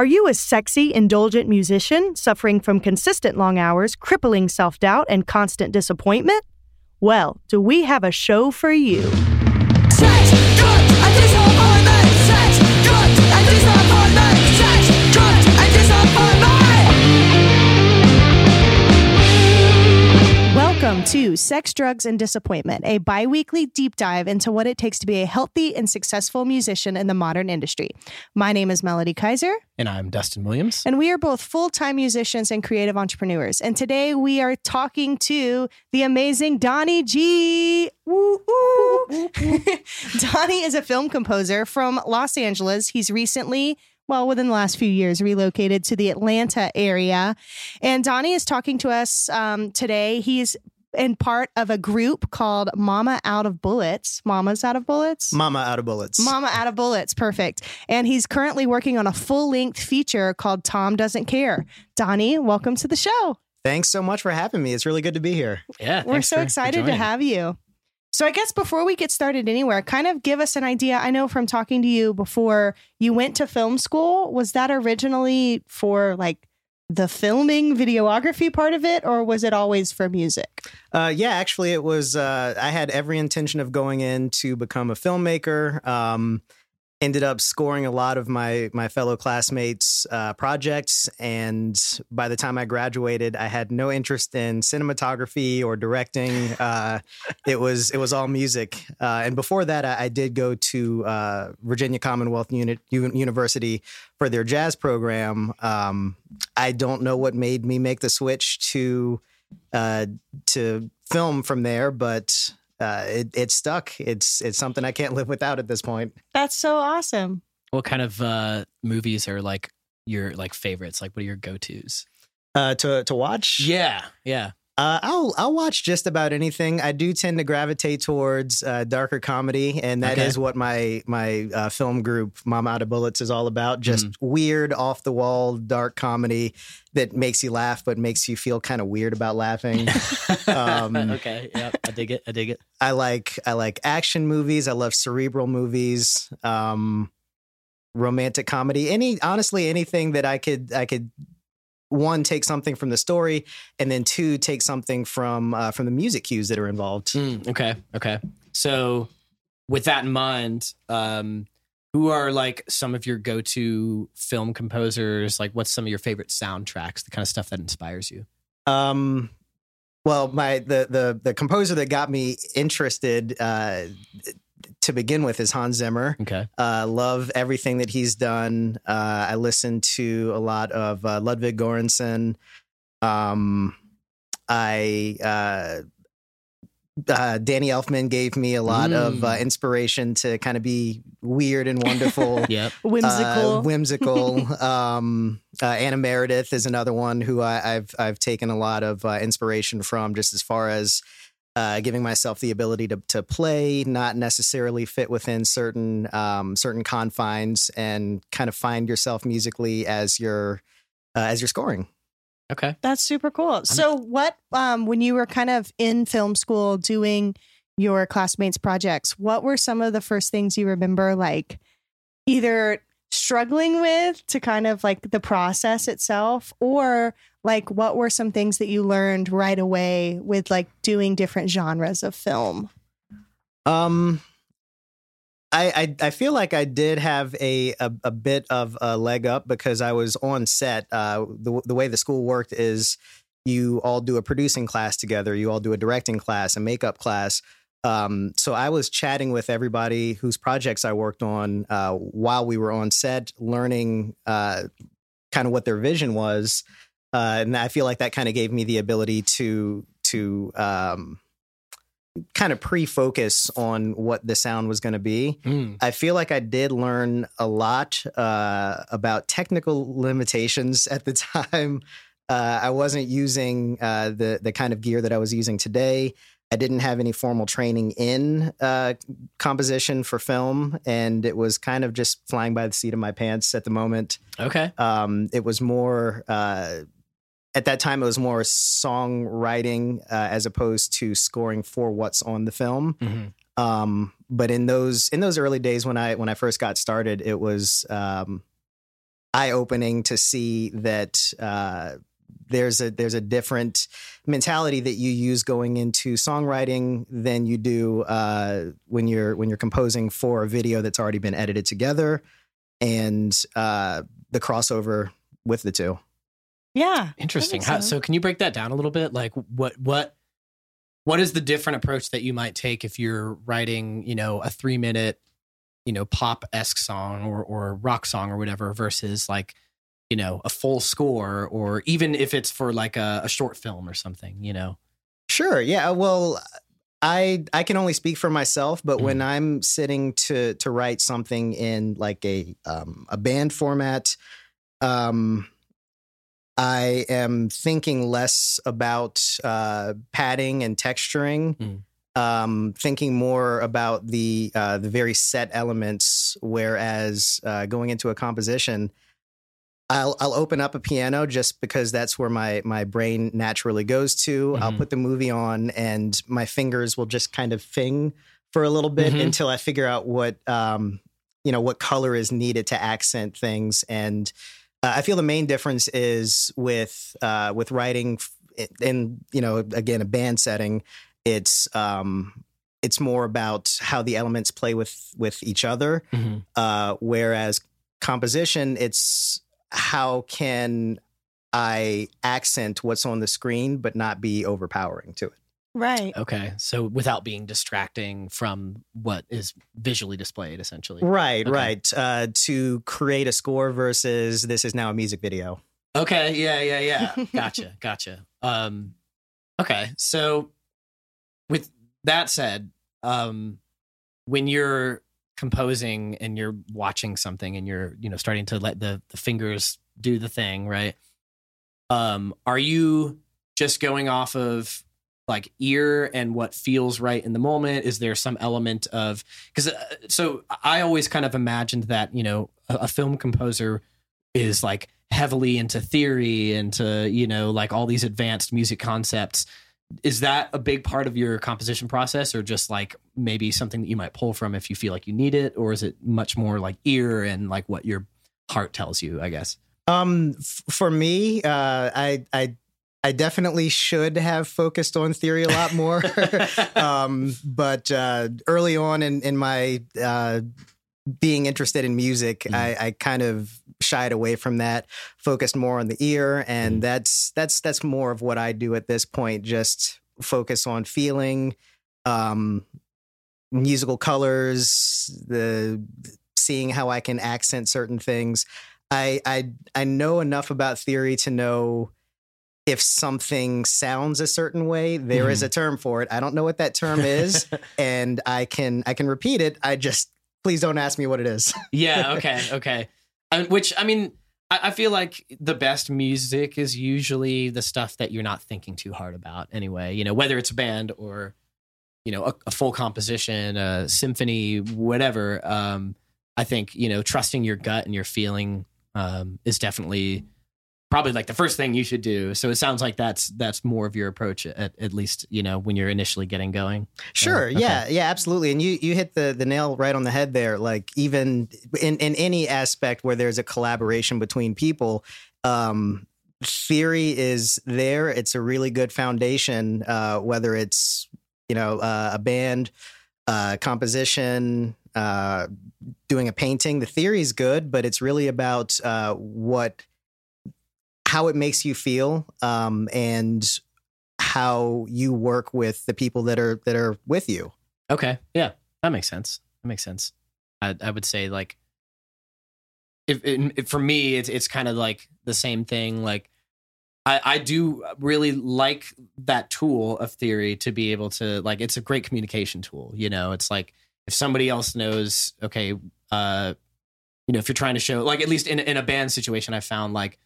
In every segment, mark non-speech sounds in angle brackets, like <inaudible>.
Are you a sexy, indulgent musician suffering from consistent long hours, crippling self doubt, and constant disappointment? Well, do we have a show for you? Welcome to Sex, Drugs, and Disappointment, a bi weekly deep dive into what it takes to be a healthy and successful musician in the modern industry. My name is Melody Kaiser, And I'm Dustin Williams. and we are both full time musicians and creative entrepreneurs. And today we are talking to the amazing Donnie Gee. Woo, woo. <laughs> Donnie is a film composer from Los Angeles. He's recently well, within the last few years, relocated to the Atlanta area. And Donnie is talking to us um, today. He's in part of a group called Mama Out of Bullets. Mama's Out of Bullets? Mama out of bullets. Mama Out of Bullets. Perfect. And he's currently working on a full length feature called Tom Doesn't Care. Donnie, welcome to the show. Thanks so much for having me. It's really good to be here. Yeah, We're so for- for excited to have you. So, I guess before we get started anywhere, kind of give us an idea. I know from talking to you before, you went to film school. Was that originally for like the filming videography part of it, or was it always for music? Uh, yeah, actually, it was. Uh, I had every intention of going in to become a filmmaker. Um, ended up scoring a lot of my my fellow classmates' uh, projects, and by the time I graduated, I had no interest in cinematography or directing. <laughs> Uh, it was it was all music. Uh, and before that, I, I did go to uh, Virginia Commonwealth Uni- U- University for their jazz program. Um, I don't know what made me make the switch to uh, to film from there, but uh, it it stuck. It's it's something I can't <laughs> live without at this point. That's so awesome. What kind of uh, movies are like your like favorites? Like, what are your go tos? Uh, to to watch, Yeah, yeah. Uh, I'll I'll watch just about anything. I do tend to gravitate towards uh, darker comedy, and that is Okay. what my my uh, film group Mom Out of Bullets is all about. Just weird, off the wall, dark comedy that makes you laugh, but makes you feel kind of weird about laughing. <laughs> Um, okay, yeah, I dig it. I dig it. I like I like action movies. I love cerebral movies. Um, romantic comedy. Any honestly anything that I could I could one take something from the story and then two take something from uh, from the music cues that are involved. Mm, okay, okay. So, with that in mind, um, who are like some of your go to film composers? Like, what's some of your favorite soundtracks? The kind of stuff that inspires you? Um, well, my the the the composer that got me interested uh, to begin with is Hans Zimmer. Okay. Uh, love everything that he's done. Uh, I listen to a lot of uh, Ludwig Göransson. Um, I uh, uh, Danny Elfman gave me a lot of Mm. uh, inspiration to kind of be weird and wonderful. <laughs> Yep. Whimsical. Uh, <laughs> whimsical. um, uh, Anna Meredith is another one who I, I've I've taken a lot of uh, inspiration from, just as far as uh, giving myself the ability to to play, not necessarily fit within certain um, certain confines, and kind of find yourself musically as you're uh, as you're scoring. Okay. That's super cool. So, what, um, when you were kind of in film school doing your classmates' projects, what were some of the first things you remember, like either struggling with to kind of like the process itself, or like what were some things that you learned right away with like doing different genres of film? Um, I, I I feel like I did have a, a a bit of a leg up because I was on set. Uh, the the way the school worked is you all do a producing class together, you all do a directing class, a makeup class. Um, so I was chatting with everybody whose projects I worked on uh, while we were on set, learning uh, kind of what their vision was, uh, and I feel like that kind of gave me the ability to to um, kind of pre-focus on what the sound was going to be. Mm. I feel like I did learn a lot uh, about technical limitations at the <laughs> time. Uh, I wasn't using uh, the the kind of gear that I was using today. I didn't have any formal training in uh, composition for film, and it was kind of just flying by the seat of my pants at the moment. Okay. Um, it was more uh, at that time. It was more songwriting uh, as opposed to scoring for what's on the film. Mhm. Um, but in those in those early days when I when I first got started, it was um, eye opening to see that uh, there's a there's a different mentality that you use going into songwriting than you do uh, when you're when you're composing for a video that's already been edited together, and uh, the crossover with the two. Yeah. Interesting. How, sense. so can you break that down a little bit? Like what what what is the different approach that you might take if you're writing, you know, a three minute, you know, pop esque song or or rock song or whatever versus like, you know, a full score or even if it's for like a, a short film or something, you know? Sure. Yeah. Well, I I can only speak for myself, but when Mhm. I'm sitting to to write something in like a um, a band format, um, I am thinking less about uh, padding and texturing. Mm. Um, thinking more about the uh, the very set elements, whereas uh, going into a composition, I'll I'll open up a piano just because that's where my my brain naturally goes to. I'll Mhm. put the movie on and my fingers will just kind of fing for a little bit Mhm. until I figure out what um you know what color is needed to accent things and uh, I feel the main difference is with uh with writing in you know again a band setting it's um it's more about how the elements play with with each other uh, whereas composition, it's how can I accent what's on the screen but not be overpowering to it. Right. Okay. So without being distracting from what is visually displayed essentially. Right, Okay. right. Uh, to create a score versus this is now a music video. Okay. Yeah. Yeah. Yeah. <laughs> Gotcha. gotcha. Um, okay. So, with that said, um, when you're composing and you're watching something and you're you know starting to let the the fingers do the thing, right? Um, are you just going off of like ear and what feels right in the moment? Is there some element of because uh, so I always kind of imagined that you know a, a film composer is like heavily into theory into you know like all these advanced music concepts is that a big part of your composition process or just like maybe something that you might pull from if you feel like you need it or is it much more like ear and like what your heart tells you i guess Um, f- for me, uh, I, I, I definitely should have focused on theory a lot more. <laughs> <laughs> um, but uh, early on in in my uh, being interested in music, Mhm. I, I kind of shied away from that, focused more on the ear, and Mhm. that's that's that's more of what I do at this point. Just focus on feeling, um, musical colors, the seeing how I can accent certain things. I I I know enough about theory to know if something sounds a certain way, there is a term for it. I don't know what that term is, <laughs> and I can I can repeat it. I just please don't ask me what it is. <laughs> yeah okay okay which i mean I, I feel like the best music is usually the stuff that you're not thinking too hard about anyway you know whether it's a band or you know a, a full composition a symphony whatever um i think you know trusting your gut and your feeling um is definitely probably like the first thing you should do so it sounds like that's that's more of your approach at, at least you know when you're initially getting going Sure, okay. yeah, yeah, absolutely. And you you hit the the nail right on the head there. Like even in in any aspect where there's a collaboration between people, um, theory is there. It's a really good foundation. Uh, whether it's you know uh, a band, uh, composition, uh, doing a painting, the theory is good, but it's really about uh, what how it makes you feel um, and how you work with the people that are that are with you. Okay. Yeah, that makes sense. That makes sense. I, I would say like, if, if for me, it's it's kind of like the same thing. Like, I I do really like that tool of theory to be able to like. It's a great communication tool. You know, it's like if somebody else knows, okay, uh, you know, if you're trying to show, like at least in in a band situation, I found like,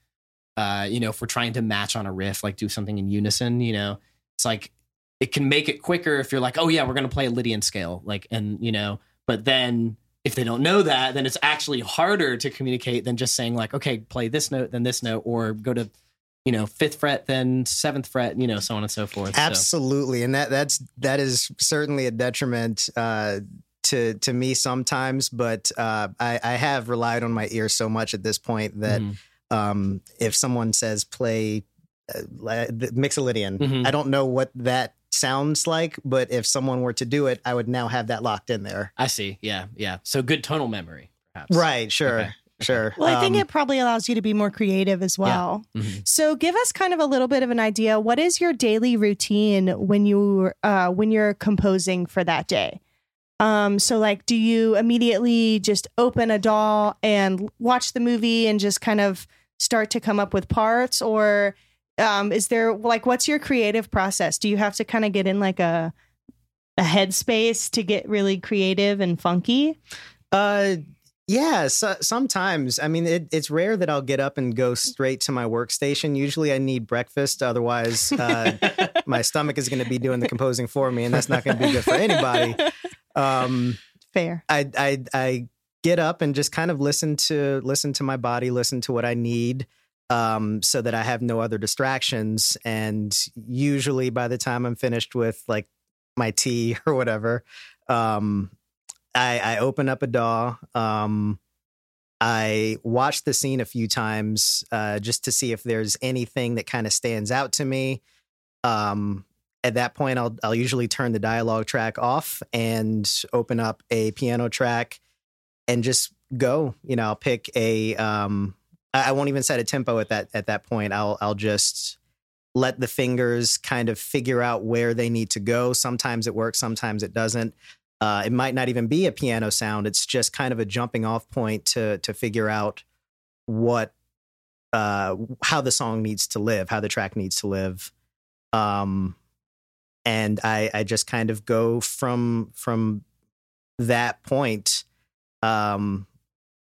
uh, you know, if we're trying to match on a riff, like do something in unison, you know, it's like it can make it quicker if you're like, oh yeah, we're gonna play a Lydian scale, like, and you know, but then if they don't know that, then it's actually harder to communicate than just saying like, okay, play this note, then this note, or go to, you know, fifth fret, then seventh fret, you know, so on and so forth. So, Absolutely, and that that's that is certainly a detriment uh, to to me sometimes, but uh, I, I have relied on my ear so much at this point that Mhm. Um, if someone says play uh, la- the Mixolydian, Mhm. I don't know what that sounds like, but if someone were to do it, I would now have that locked in there. I see. Yeah, yeah. So good tonal memory, perhaps. Right? Sure, Okay. sure. Well, I think Um, it probably allows you to be more creative as well. Mhm. So, give us kind of a little bit of an idea. What is your daily routine when you uh, when you're composing for that day? Um, so, like, do you immediately just open a DAW and watch the movie and just kind of start to come up with parts, or um, is there like what's your creative process? Do you have to kind of get in like a a headspace to get really creative and funky? Uh, yeah. So, sometimes, I mean, it, it's rare that I'll get up and go straight to my workstation. Usually, I need breakfast. Otherwise, uh, my <laughs> stomach is going to be doing the composing for me, and that's not going to be good for anybody. <laughs> Um, Fair. I, I, I get up and just kind of listen to listen to my body, listen to what I need, um, so that I have no other distractions. And usually, by the time I'm finished with like my tea <laughs> or whatever, um, I, I open up a DAW. Um, I watch the scene a few times uh, just to see if there's anything that kind of stands out to me. Um, at that point, I'll I'll usually turn the dialogue track off and open up a piano track and just go. You know, I'll pick a. Um, I, I won't even set a tempo at that at that point. I'll I'll just let the fingers kind of figure out where they need to go. Sometimes it works, sometimes it doesn't. Uh, it might not even be a piano sound. It's just kind of a jumping off point to to figure out what uh, how the song needs to live, how the track needs to live. Um, and I I just kind of go from from that point. Um,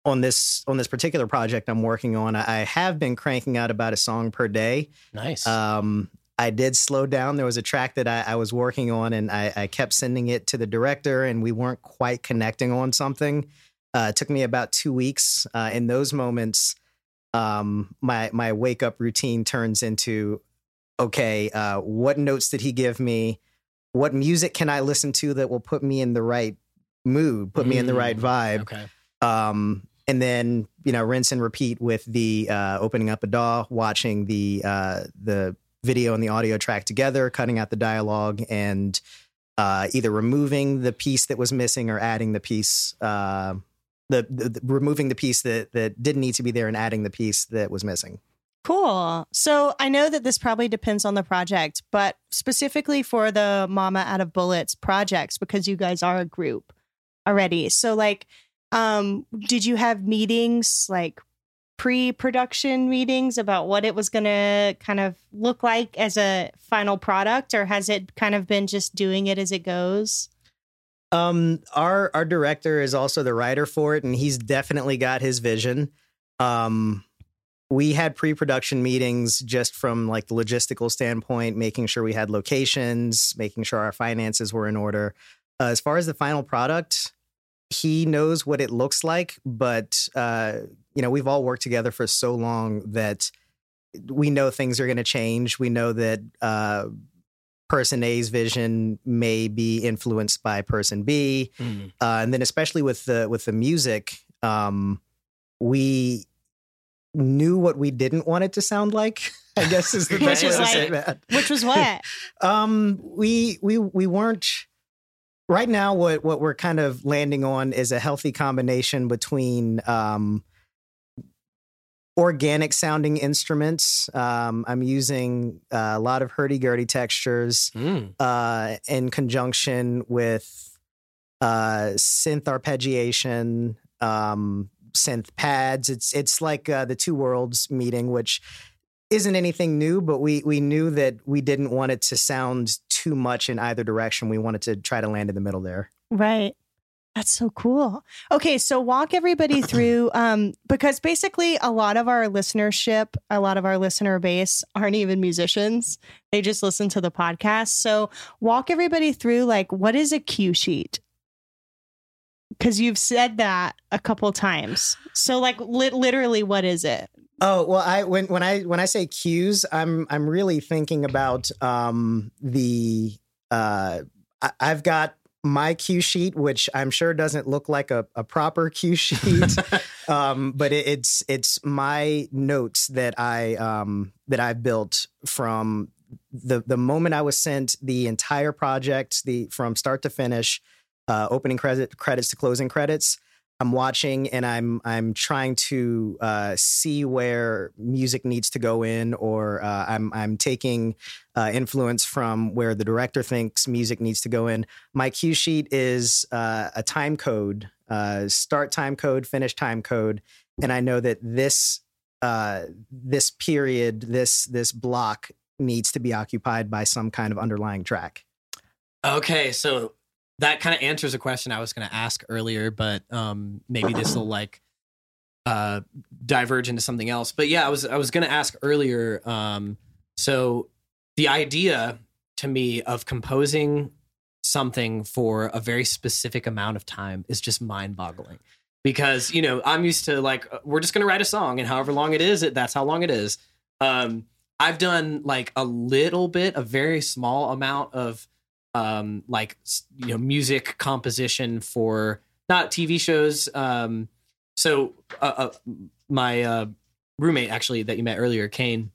on this on this particular project I'm working on, I have been cranking out about a song per day. nice. Um, I did slow down. There was a track that I, I was working on, and I, I kept sending it to the director, and we weren't quite connecting on something. Uh, it took me about two weeks. Uh, in those moments, um, my my wake up routine turns into, okay, uh, what notes did he give me? What music can I listen to that will put me in the right mood, put me in the right Mm, vibe? okay. um, and then you know rinse and repeat with the uh, opening up a DAW, watching the uh, the video and the audio track together, cutting out the dialogue, and uh, either removing the piece that was missing or adding the piece. Uh, the, the, the- removing the piece that that didn't need to be there and adding the piece that was missing. Cool. So I know that this probably depends on the project, but specifically for the Mama Out of Bullets projects, because you guys are a group already. So like, um, did you have meetings like pre-production meetings about what it was gonna kind of look like as a final product, or has it kind of been just doing it as it goes? Um, our our director is also the writer for it, and he's definitely got his vision. Um, we had pre-production meetings just from like the logistical standpoint, making sure we had locations, making sure our finances were in order. Uh, as far as the final product, he knows what it looks like, but uh, you know, we've all worked together for so long that we know things are going to change. We know that uh, person A's vision may be influenced by person B, Mm. uh, and then especially with the with the music, um, we knew what we didn't want it to sound like. <laughs> I guess is the Which best way is to say that. Which was what? <laughs> Um, we we we weren't. Right now, what what we're kind of landing on is a healthy combination between um, organic sounding instruments. Um, I'm using uh, a lot of hurdy gurdy textures Mm. uh, in conjunction with uh, synth arpeggiation, um, synth pads. It's it's like uh, the two worlds meeting, which isn't anything new, but we we knew that we didn't want it to sound too much in either direction. We wanted to try to land in the middle there. Right. That's so cool. Okay, so walk everybody <clears throat> through um because basically a lot of our listenership, a lot of our listener base aren't even musicians. They just listen to the podcast. So walk everybody through like what is a cue sheet? Cuz you've said that a couple times. So like li- literally what is it? Oh well, I when when I when I say cues, I'm I'm really thinking about um, the uh, I, I've got my cue sheet, which I'm sure doesn't look like a, a proper cue sheet, <laughs> um, but it, it's it's my notes that I um, that I've built from the the moment I was sent the entire project, the from start to finish, uh, opening credit credits to closing credits. I'm watching and I'm I'm trying to uh, see where music needs to go in, or uh, I'm I'm taking uh, influence from where the director thinks music needs to go in. My cue sheet is uh, a time code, uh, start time code, finish time code, and I know that this uh, this period, this this block needs to be occupied by some kind of underlying track. Okay, so that kind of answers a question I was going to ask earlier, but um, maybe this will like uh, diverge into something else. But yeah, I was I was going to ask earlier. Um, so the idea to me of composing something for a very specific amount of time is just mind boggling because you know i'm used to like uh, we're just going to write a song and however long it is it that's how long it is um i've done like a little bit a very small amount of um like you know music composition for not tv shows um so uh, uh my uh roommate actually that you met earlier kane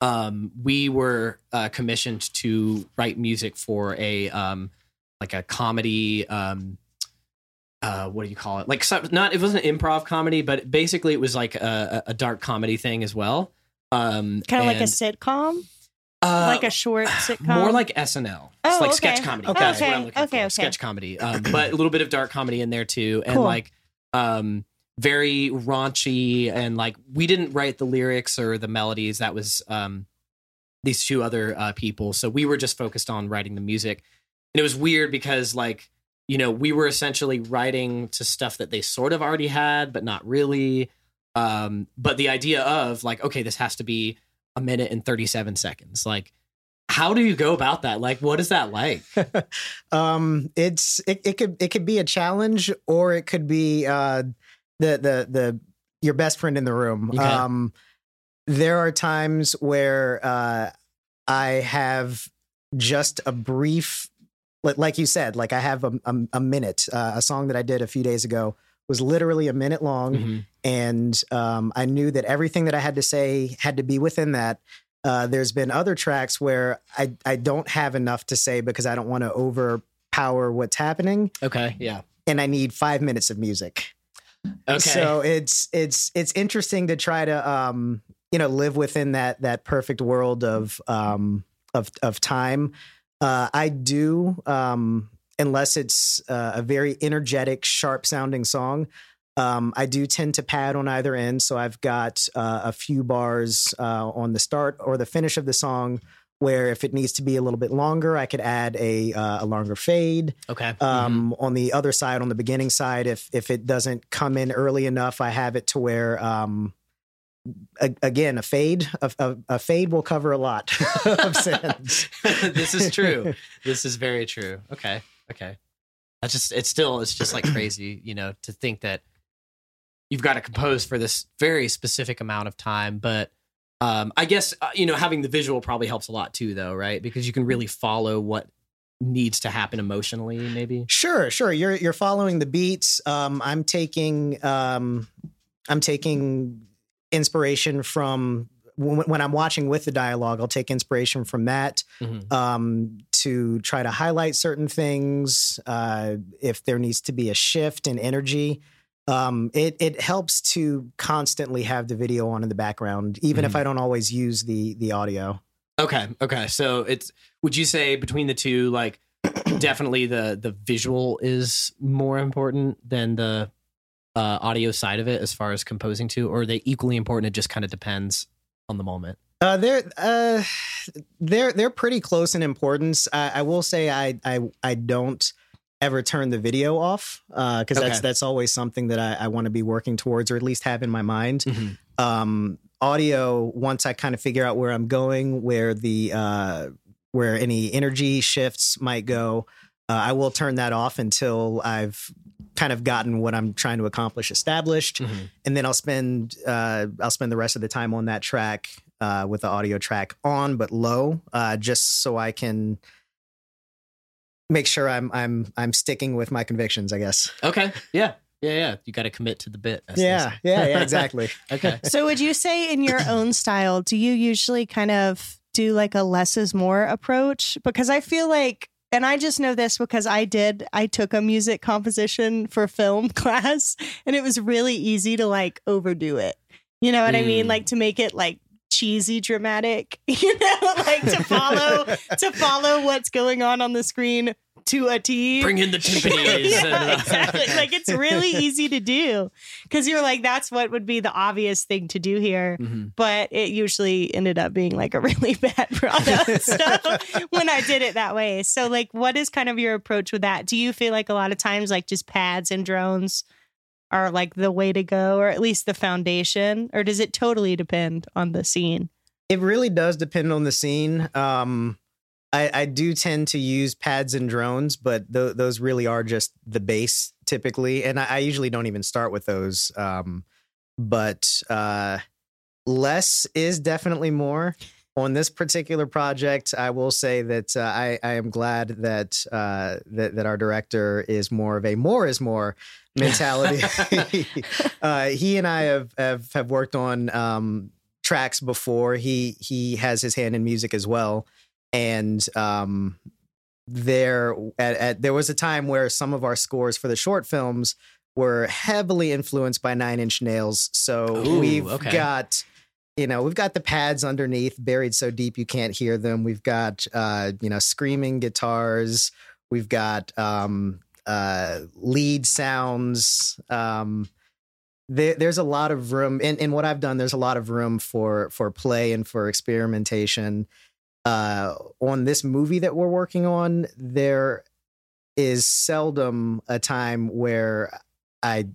um we were uh commissioned to write music for a um like a comedy um uh, what do you call it? Like, not it wasn't an improv comedy, but basically it was like a, a a dark comedy thing as well. Um, Kind of like a sitcom, uh, like a short <sighs> sitcom. more like SNL. Oh, it's like okay. sketch comedy. Okay. That's what I'm looking okay, for. okay. Sketch comedy, um, but a little bit of dark comedy in there too, and Cool. like um, very raunchy. And like we didn't write the lyrics or the melodies. That was um, these two other uh, people. So we were just focused on writing the music, and it was weird because like you know we were essentially writing to stuff that they sort of already had, but not really. Um, but the idea of like, okay, this has to be a minute and 37 seconds. Like, how do you go about that? Like, what is that like? <laughs> um, it's it, it could it could be a challenge or it could be uh, the the the your best friend in the room. Okay. Um, there are times where uh, I have just a brief, like, you said, like I have a, a, a minute. Uh, a song that I did a few days ago was literally a minute long, Mhm. and um, I knew that everything that I had to say had to be within that. Uh, there's been other tracks where I I don't have enough to say because I don't want to overpower what's happening, Okay. Yeah. and I need five minutes of music. Okay. So it's it's it's interesting to try to um you know live within that that perfect world of um of of time. Uh, I do um unless it's uh, a very energetic, sharp sounding song. Um, I do tend to pad on either end, so I've got uh, a few bars uh, on the start or the finish of the song. Where if it needs to be a little bit longer, I could add a uh, a longer fade. okay. Um, On the other side, on the beginning side, if if it doesn't come in early enough, I have it to where, um, a, again, a fade a, a, a fade will cover a lot <laughs> of <laughs> sins. This is true. <laughs> This is very true. Okay. Okay. That's just, it's still, it's just like crazy, you know, to think that you've got to compose for this very specific amount of time. But um, I guess, uh, you know, having the visual probably helps a lot too, though, right? Because you can really follow what needs to happen emotionally, maybe. Sure, sure. You're you're following the beats. Um, I'm taking um, I'm taking inspiration from when, when I'm watching with the dialogue. I'll take inspiration from that. Mhm. um, to try to highlight certain things. Uh, if there needs to be a shift in energy, um, it it helps to constantly have the video on in the background, even if Mhm. I don't always use the the audio. Okay. Okay. So it's would you say between the two, like <clears throat> definitely the the visual is more important than the uh, audio side of it as far as composing to, or are they equally important? It just kind of depends on the moment. Uh, they're uh, they're they're pretty close in importance. I, I will say I I I don't ever turn the video off because that's Okay. that's always something that I, I want to be working towards or at least have in my mind. um, audio once I kind of figure out where I'm going, where the uh, where any energy shifts might go. Uh, I will turn that off until I've kind of gotten what I'm trying to accomplish established, Mhm. and then I'll spend uh, I'll spend the rest of the time on that track uh, with the audio track on but low, uh, just so I can make sure I'm I'm I'm sticking with my convictions. I guess. Okay. Yeah. Yeah. Yeah. You got to commit to the bit. Yeah, yeah, yeah, <laughs> exactly. Okay. <laughs> So would you say in your <clears throat> own style, do you usually kind of do like a less is more approach? Because I feel like and I just know this because I did I took a music composition for film <laughs> class and it was really easy to like overdo it. You know what I mean? Mm. Like to make it like cheesy dramatic, <laughs> you know, like to follow to follow what's going on on the screen to a T. Bring in the timpanis. <laughs> yeah, exactly. Like it's really <laughs> easy to do because you're like, that's what would be the obvious thing to do here. Mhm. But it usually ended up being like a really <laughs> bad product so, when I did it that way. So, like, what is kind of your approach with that? Do you feel like a lot of times, like, just pads and drones are like the way to go, or at least the foundation? Or does it totally depend on the scene? It really does depend on the scene. Um, I, I do tend to use pads and drones, but th- those really are just the base typically, and I, I usually don't even start with those. Um, but uh, less is definitely more. On this particular project, I will say that uh, I, I am glad that, uh, that that our director is more of a more is more <laughs> mentality. <laughs> uh, he and I have have, have worked on um, tracks before. He he has his hand in music as well, and um, there at, at there was a time where some of our scores for the short films were heavily influenced by Nine Inch Nails. So Ooh, we've okay. got. You know, we've got the pads underneath, buried so deep you can't hear them. We've got, uh, you know, screaming guitars. We've got um, uh, lead sounds. Um, there, there's a lot of room in, in what I've done. There's a lot of room for for play and for experimentation. Uh, on this movie that we're working on, there is seldom a time where I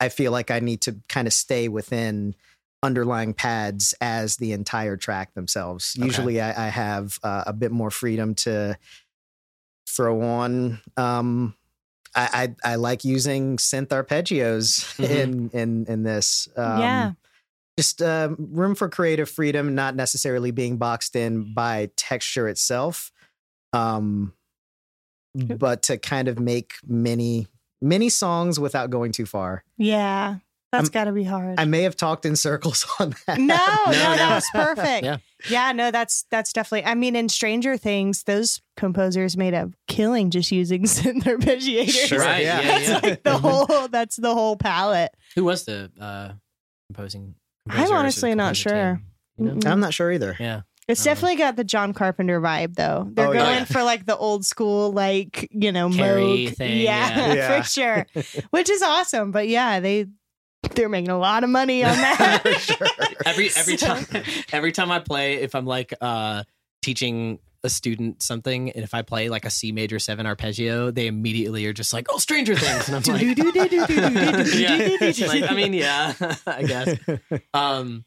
I feel like I need to kind of stay within underlying pads as the entire track themselves. Okay. Usually, I, I have uh, a bit more freedom to throw on. Um, I, I I like using synth arpeggios Mhm. in in in this. Um, yeah. Just um, room for creative freedom, not necessarily being boxed in by texture itself, um, but to kind of make many many songs without going too far. Yeah. That's I'm- got to be hard. I may have talked in circles <laughs> on that. No, no, <laughs> No, that was <laughs> perfect. Yeah. yeah. no, that's that's definitely. I mean, in Stranger Things, those composers made a killing just using synth arpeggiators. Sure, Right. yeah. Yeah. Yeah. like the whole. That's the whole palette. Who was the uh, composing? I'm honestly not sure. You know? I'm not sure either. Yeah. It's Uh, definitely got the John Carpenter vibe, though. They're Oh, going yeah. for like the old school, like you know, Carrie Moog. thing, Yeah, yeah. <laughs> Yeah. for sure. <laughs> Which is awesome. But yeah, they they're making a lot of money on that. <laughs> For sure. every every So- time every time I play, if I'm like uh teaching a student something, and if I play like a C major seven arpeggio, they immediately are just like, "Oh, Stranger Things," and I'm like, <laughs> yeah. <laughs> like, I mean, yeah, <laughs> I guess. Um,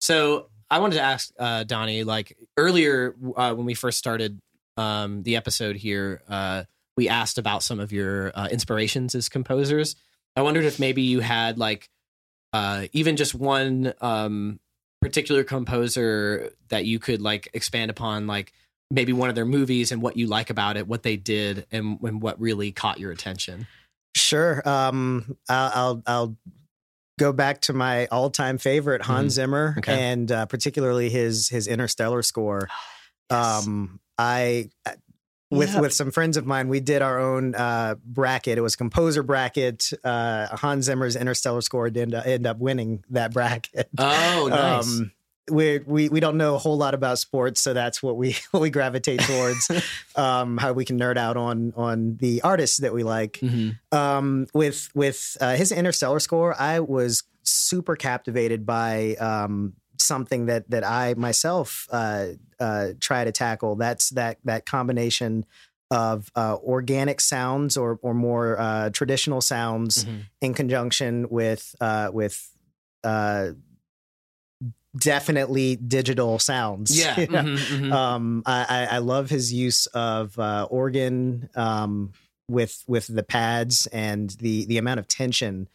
so I wanted to ask uh, Donnie, like earlier uh, when we first started um, the episode here, uh, we asked about some of your uh, inspirations as composers. I wondered if maybe you had like uh, even just one um, particular composer that you could like expand upon, like maybe one of their movies and what you like about it, what they did, and, and what really caught your attention. Sure. Um, I'll, I'll I'll go back to my all-time favorite Hans Zimmer, Mm-hmm. Okay. and uh, particularly his his Interstellar score. Yes. Um, I with Yep. with some friends of mine, we did our own uh, bracket. It was composer bracket. Uh, Hans Zimmer's Interstellar score did end, end up winning that bracket. Oh, <laughs> nice. Um, we we we don't know a whole lot about sports, so that's what we <laughs> what we gravitate towards. <laughs> um, how we can nerd out on on the artists that we like. Mhm. Um, with with uh, his Interstellar score, I was super captivated by um, something that that I myself uh, uh, try to tackle. That's that that combination of uh, organic sounds or or more uh, traditional sounds Mhm. in conjunction with uh, with uh, definitely digital sounds. Yeah. You <laughs> know? Mhm, mhm. Um, I, I I love his use of uh, organ um, with with the pads and the the amount of tension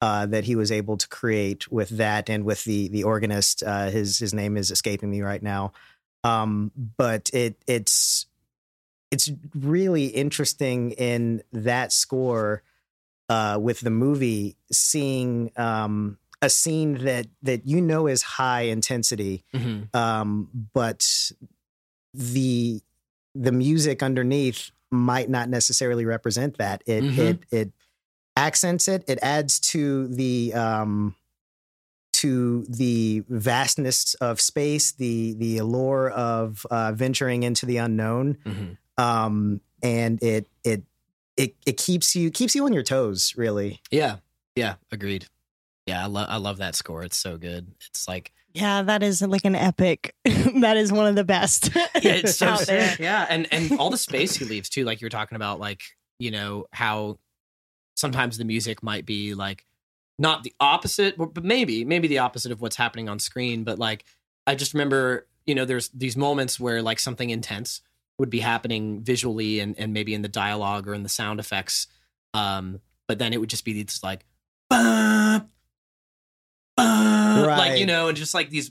uh, that he was able to create with that and with the the organist. Uh, his his name is escaping me right now. Um, but it it's it's really interesting in that score uh, with the movie seeing um, a scene that that you know is high intensity, Mhm. um, but the the music underneath might not necessarily represent that. It Mhm. it it accents it. It adds to the um, to the vastness of space, the the allure of uh, venturing into the unknown, Mhm. um, and it it it it keeps you keeps you on your toes. Really, Yeah. Yeah. Agreed. Yeah. I love, I love that score. It's so good. It's like, Yeah, that is like an epic. <laughs> that is one of the best. <laughs> yeah, it's <laughs> so out there. sick. Yeah. And, and all the space he leaves too, like you were talking about, like, you know, how sometimes the music might be like not the opposite, but maybe, maybe the opposite of what's happening on screen. But like, I just remember, you know, there's these moments where like something intense would be happening visually and, and maybe in the dialogue or in the sound effects. Um, but then it would just be these like, "Bah, bah," like, you know, and just like these,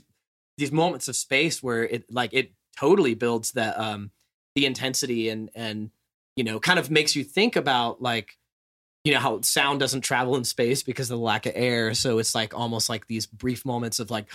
these moments of space where it like it totally builds that um the intensity and and you know kind of makes you think about like you know how sound doesn't travel in space because of the lack of air. So it's like almost like these brief moments of like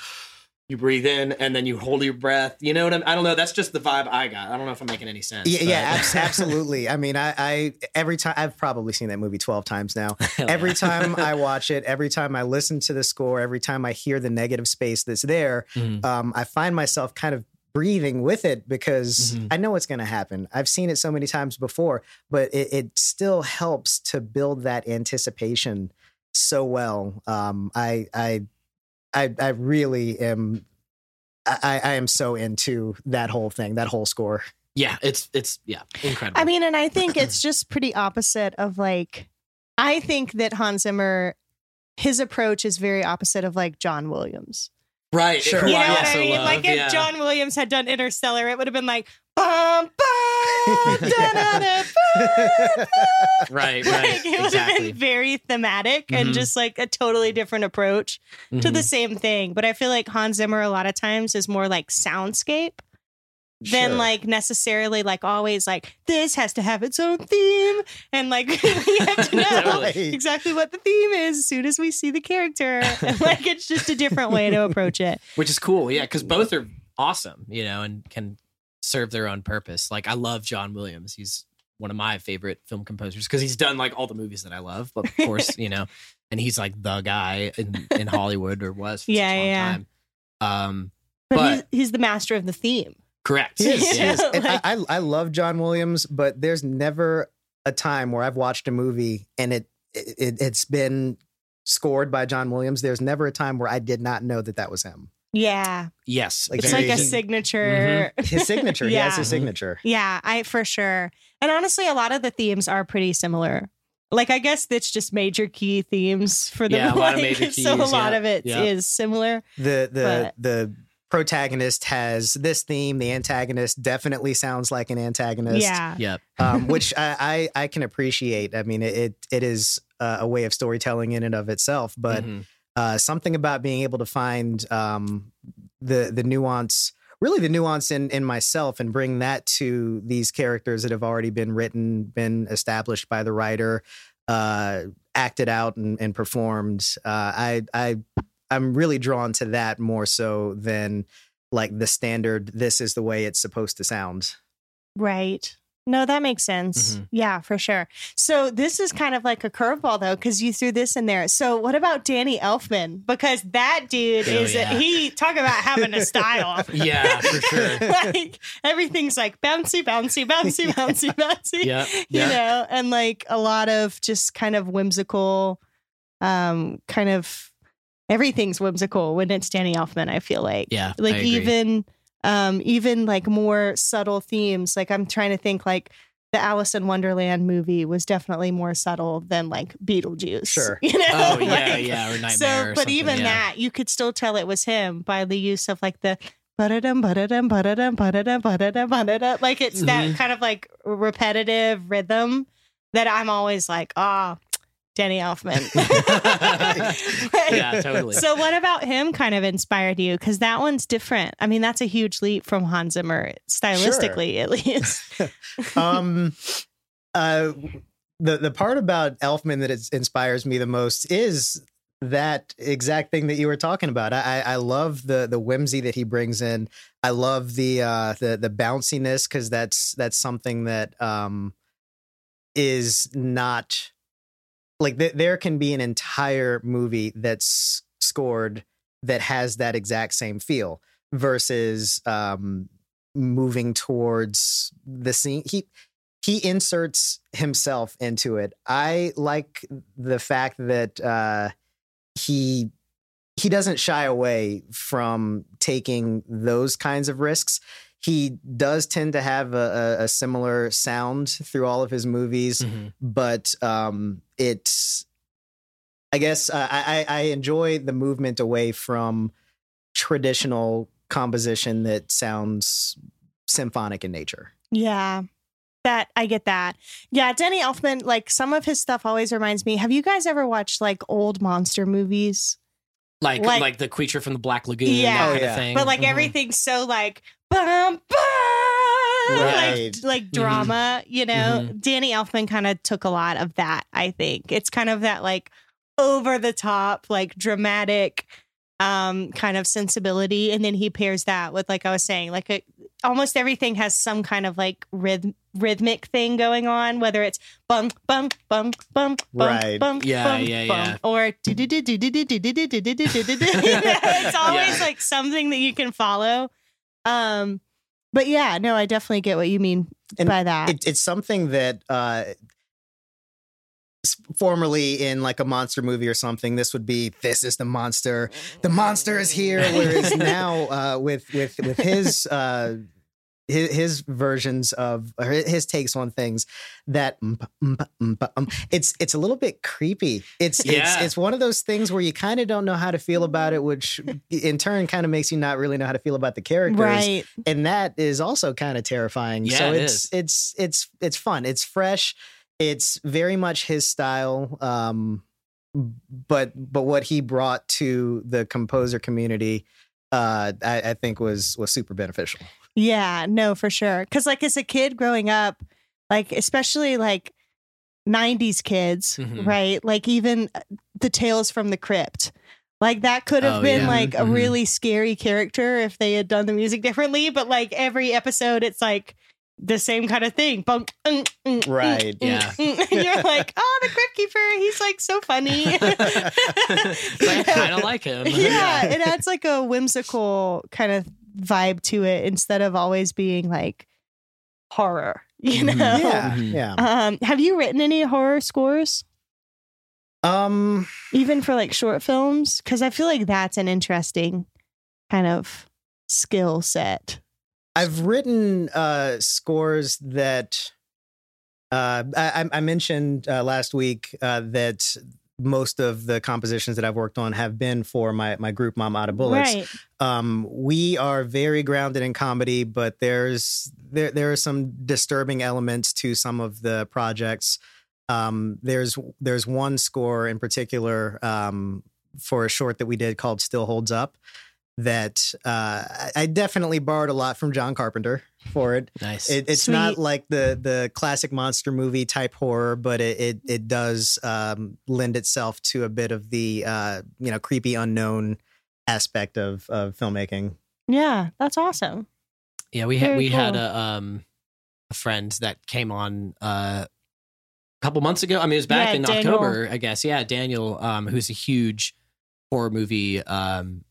you breathe in and then you hold your breath you know what I'm, i don't know that's just the vibe i got i don't know if i'm making any sense yeah, yeah, but- absolutely. I mean, I, I every time I've probably seen that movie twelve times now. <laughs> Every time <laughs> I watch it, every time I listen to the score, every time I hear the negative space that's there, Mhm. um, I find myself kind of breathing with it because Mhm. I know what's going to happen. I've seen it so many times before, but it, it still helps to build that anticipation so well. Um, I, I, I, I really am. I, I am so into that whole thing, that whole score. yeah it's it's yeah incredible I mean, and I think it's <clears throat> just pretty opposite of like, I think that Hans Zimmer, his approach is very opposite of like John Williams. right Sure. You know what I mean? love, like if yeah. John Williams had done Interstellar, it would have been like, bum, bum, bum, right right <laughs> Like, it would have been very thematic and Mhm. just like a totally different approach to Mhm. the same thing. But I feel like Hans Zimmer a lot of times is more like soundscape than Sure. like necessarily like always like this has to have its own theme and like <laughs> we have to know Totally. exactly what the theme is as soon as we see the character. And like it's just a different way to approach it. which is cool yeah because both are awesome you know and can serve their own purpose like i love john williams he's one of my favorite film composers because he's done like all the movies that i love but of course <laughs> you know and he's like the guy in, in hollywood or was for Yeah, such a long yeah. time um But, But- he's, he's the master of the theme. correct <laughs> He is. he Yeah. And like- I, I, I love John Williams, but there's never a time where I've watched a movie and it, it it's been scored by John Williams. There's never a time where I did not know that that was him. Yeah. yes Like, It's very- like a he- signature. His signature. He has <laughs> Yeah. his signature. Yeah, I for sure. And honestly, a lot of the themes are pretty similar. Like I guess that's just major key themes for the Yeah, a lot of like, <laughs> major So a keys, lot yeah, of it is yeah. similar. The the But- the protagonist has this theme. The antagonist definitely sounds like an antagonist. Yeah. yep um, which <laughs> I, I I can appreciate. I mean, it it, it is uh, a way of storytelling in and of itself, but. Mhm. Uh, something about being able to find um, the the nuance, really the nuance in in myself, and bring that to these characters that have already been written, been established by the writer, uh, acted out and, and performed. Uh, I I I'm really drawn to that more so than like the standard. This is the way it's supposed to sound. Right. No, that makes sense. Mhm. Yeah, for sure. So this is kind of like a curveball though, because you threw this in there. So what about Danny Elfman? Because that dude Oh, is yeah. he talk about having a style. <laughs> yeah for sure <laughs> like everything's like bouncy, bouncy, bouncy, <laughs> bouncy, bouncy. yeah you know, and like a lot of just kind of whimsical, um, kind of everything's whimsical when it's Danny Elfman. I feel like, yeah like even, um, even like more subtle themes. Like I'm trying to think like the Alice in Wonderland movie was definitely more subtle than like Beetlejuice. Sure. <laughs> you know. oh yeah Like, yeah or nightmare So, or but even yeah. that, you could still tell it was him by the use of like the ba-da-dum, ba-da-dum, ba-da-dum, ba-da-dum, ba-da-dum, ba-da-dum. Like it's that Mhm. kind of like repetitive rhythm that I'm always like, ah, Danny Elfman. <laughs> <laughs> yeah, totally. So, what about him kind of inspired you? Because that one's different. I mean, that's a huge leap from Hans Zimmer, stylistically, at least. <laughs> um uh the the part about Elfman that is, inspires me the most is that exact thing that you were talking about. I I I love the the whimsy that he brings in. I love the uh the the bounciness because that's that's something that um is not like th- there can be an entire movie that's scored that has that exact same feel versus um moving towards the scene. He he inserts himself into it. I like the fact that uh he he doesn't shy away from taking those kinds of risks he does tend to have a, a, a similar sound through all of his movies Mhm. but um it's i guess uh, i i I enjoy the movement away from traditional composition that sounds symphonic in nature yeah. That I get that. Yeah, Danny Elfman, like some of his stuff always reminds me. Have you guys ever watched like old monster movies? Like, like- like the creature from the Black Lagoon, Yeah. that Oh, kind yeah. of thing. But like Mhm. everything's so like bum, bum, Right. like like drama, you know. Mhm. Danny Elfman kind of took a lot of that, I think. It's kind of that like over the top, like dramatic um kind of sensibility and then he pairs that with like I was saying, like a, almost everything has some kind of like rhythm rhythmic thing going on, whether it's bump, bump, bump, bump, bump, Right. bum Yeah, bum, yeah, bum, yeah. or it's always Yeah. like something that you can follow. Um, but yeah, no, I definitely get what you mean And by that. it, it's something that uh s- formerly in like a monster movie or something this would be this is the monster the monster is here whereas <laughs> now uh with with with his uh his, his versions of his takes on things that mm, mm, mm, mm, it's it's a little bit creepy it's it's Yeah. it's one of those things where you kind of don't know how to feel about it which in turn kind of makes you not really know how to feel about the characters right. and that is also kind of terrifying. Yeah, so it it's is. it's it's it's fun. It's fresh. It's very much his style. Um, but but what he brought to the composer community, uh, I, I think was was super beneficial. Yeah, no, for sure. Cause like as a kid growing up, like especially like 90s kids, Mhm. right? Like even uh, the Tales from the Crypt. Like that could have Oh, been yeah. like a Mhm. really scary character if they had done the music differently. But like every episode, it's like the same kind of thing. Bum, mm, mm, mm, Right, mm, yeah. mm. And <laughs> you're like, oh, the Crypt Keeper, he's like so funny. <laughs> <laughs> I kind of like him. yeah, it adds like a whimsical kind of vibe to it instead of always being like horror, you know? Mhm. Yeah, yeah. Um, have you written any horror scores, Um, even for like short films? Because I feel like that's an interesting kind of skill set. I've written uh, scores that uh, I, I mentioned uh, last week uh, that most of the compositions that I've worked on have been for my my group Mom Out of Bullets. Right. Um, we are very grounded in comedy, but there's there there are some disturbing elements to some of the projects. Um, there's there's one score in particular um, for a short that we did called "Still Holds Up." That uh, I- I definitely borrowed a lot from John Carpenter for it. Nice. It, it's Sweet. not like the the classic monster movie type horror, but it it, it does um, lend itself to a bit of the uh, you know creepy unknown aspect of of filmmaking. Yeah, that's awesome. Yeah, we had Very we had a um a friend that came on uh a couple months ago. I mean, it was back Yeah, in Daniel. October, I guess. Yeah, Daniel, um, who's a huge horror movie um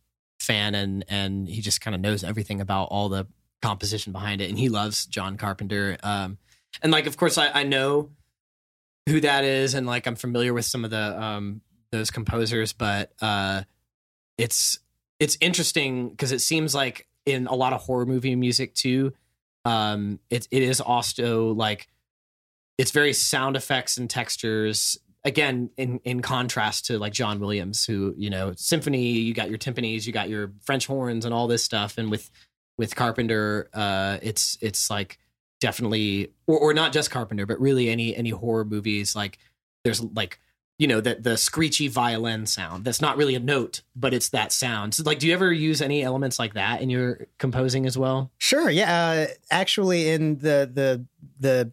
fan, and and he just kind of knows everything about all the composition behind it, and he loves John Carpenter. Um, and like, of course, I, I know who that is, and like I'm familiar with some of the um those composers, but uh, it's it's interesting because it seems like in a lot of horror movie music too, um, it it is also like it's very sound effects and textures. Again, in in contrast to like John Williams, who you know symphony, you got your timpanis, you got your French horns, and all this stuff, and with with Carpenter, uh, it's it's like definitely, or, or not just Carpenter, but really any any horror movies. Like there's like you know that the screechy violin sound that's not really a note but it's that sound so like do you ever use any elements like that in your composing as well Sure. Yeah. Uh, actually, in the the the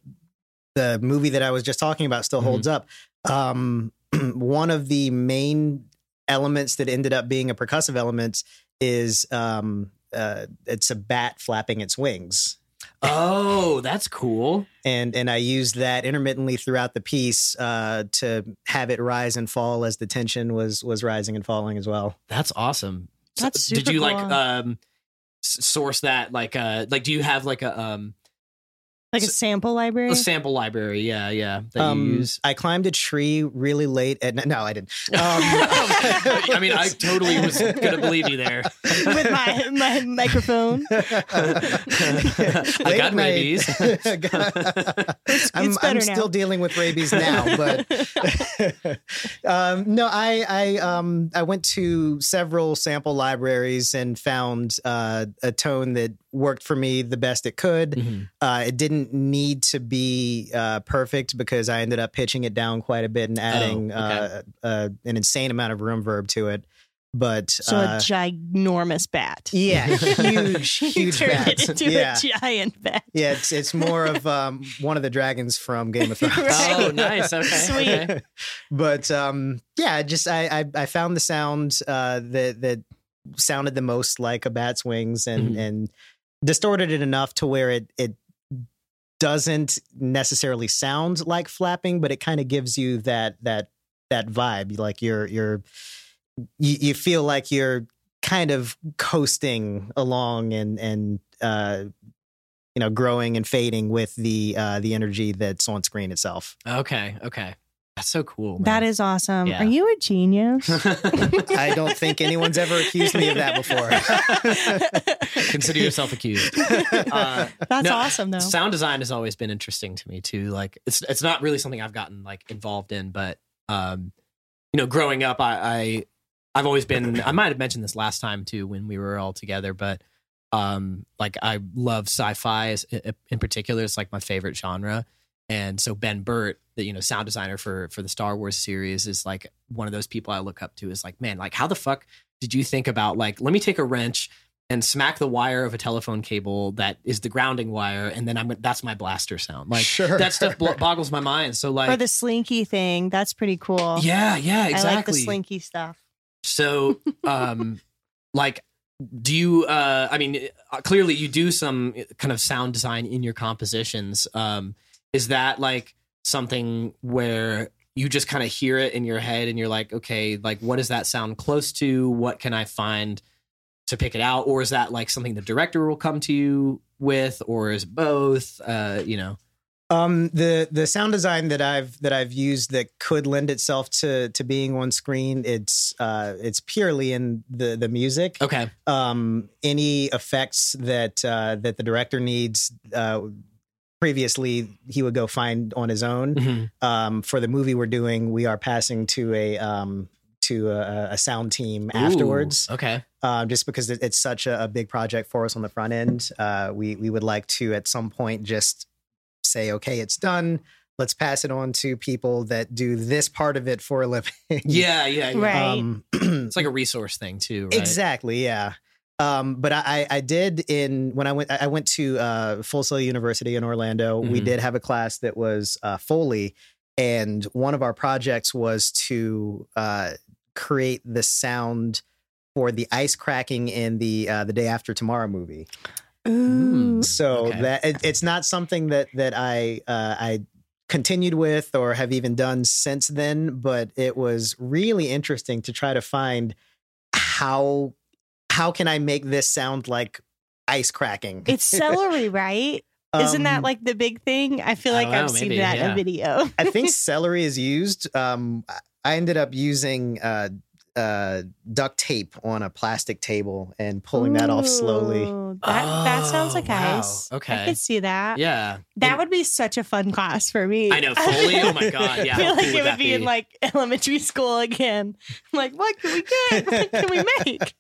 the movie that I was just talking about still holds up. Um, <clears throat> one of the main elements that ended up being a percussive element is um, uh, it's a bat flapping its wings. oh that's cool and and I used that intermittently throughout the piece uh, to have it rise and fall as the tension was was rising and falling as well. that's awesome So That's did super you like um source that like uh like do you have like a um Like a sample library. a sample library yeah yeah that Um, you use I climbed a tree really late at night. No, I didn't. <laughs> Um, I mean, I totally was gonna believe you there. <laughs> with my my microphone. I got rabies. <laughs> I'm, it's I'm still dealing with rabies now, but um, no, I I um I went to several sample libraries and found uh, a tone that worked for me the best it could. Mhm. Uh, it didn't need to be uh, perfect because I ended up pitching it down quite a bit and adding Oh, okay. uh, uh, an insane amount of room verb to it. But So uh, a ginormous bat. yeah, <laughs> huge, huge turned bats. it into yeah. a giant bat. Yeah, it's it's more of um, one of the dragons from Game of <laughs> Thrones. Right. Oh, nice. Okay. <laughs> Sweet. okay. but um, yeah, just I, I I found the sound uh, that that sounded the most like a bat's wings and Mhm. and distorted it enough to where it it doesn't necessarily sound like flapping, but it kind of gives you that that that vibe. Like you're you're you, you feel like you're kind of coasting along and and uh, you know growing and fading with the uh, the energy that's on screen itself. Okay. Okay. That's so cool. That man. is awesome. Yeah. Are you a genius? <laughs> I don't think anyone's ever accused me of that before. <laughs> Consider yourself accused. Uh, <laughs> That's no, awesome, though. Sound design has always been interesting to me too. Like it's it's not really something I've gotten like involved in, but um, you know, growing up, I, I I've always been. I might have mentioned this last time too when we were all together, but um, like I love sci-fi in particular. It's like my favorite genre. And so Ben Burtt, the you know sound designer for for the Star Wars series, is like one of those people I look up to. Is like, man, like how the fuck did you think about like let me take a wrench and smack the wire of a telephone cable that is the grounding wire, and then I'm that's my blaster sound. Like Sure. that stuff blo- <laughs> boggles my mind. So like, or the slinky thing. That's pretty cool. yeah, yeah, exactly. I like the slinky stuff. So, um, <laughs> like, do you? Uh, I mean, uh, clearly you do some kind of sound design in your compositions. Um, is that like something where you just kind of hear it in your head and you're like, okay, like, what does that sound close to? What can I find to pick it out? Or is that like something the director will come to you with, or is both? Uh, you know. Um, the the sound design that I've that I've used that could lend itself to to being on screen, it's uh, it's purely in the the music. Okay. Um, any effects that uh, that the director needs. Uh, previously, he would go find on his own. Mhm. Um, for the movie we're doing, we are passing to a um to a, a sound team Ooh, afterwards. Okay. um, just because it, it's such a, a big project for us on the front end. Uh, we we would like to at some point just say, okay, it's done. Let's pass it on to people that do this part of it for a living. Yeah. Yeah. yeah. Right. Um, <clears throat> It's like a resource thing too, right? Exactly. Yeah. Um, but I, I I did in when I went I went to uh, Full Sail University in Orlando. We Mhm. did have a class that was uh, Foley, and one of our projects was to uh, create the sound for the ice cracking in the uh, the Day After Tomorrow movie. Ooh. So Okay. that it, it's not something that that I uh, I continued with or have even done since then, but it was really interesting to try to find how how can I make this sound like ice cracking? It's celery, <laughs> right? Isn't that Um, like the big thing? I feel like don't I've seen maybe, that in a video. I think <laughs> celery is used. Um, I ended up using uh, uh, duct tape on a plastic table and pulling that off slowly. Ooh, That, that sounds like Oh, wow. ice. Okay. I could see that. Yeah. That And- would be such a fun class for me. I know, Foley? Oh my God, <laughs> yeah, I feel like cool it would would that be, in like <laughs> elementary school again. I'm like, what can we get? What can we make?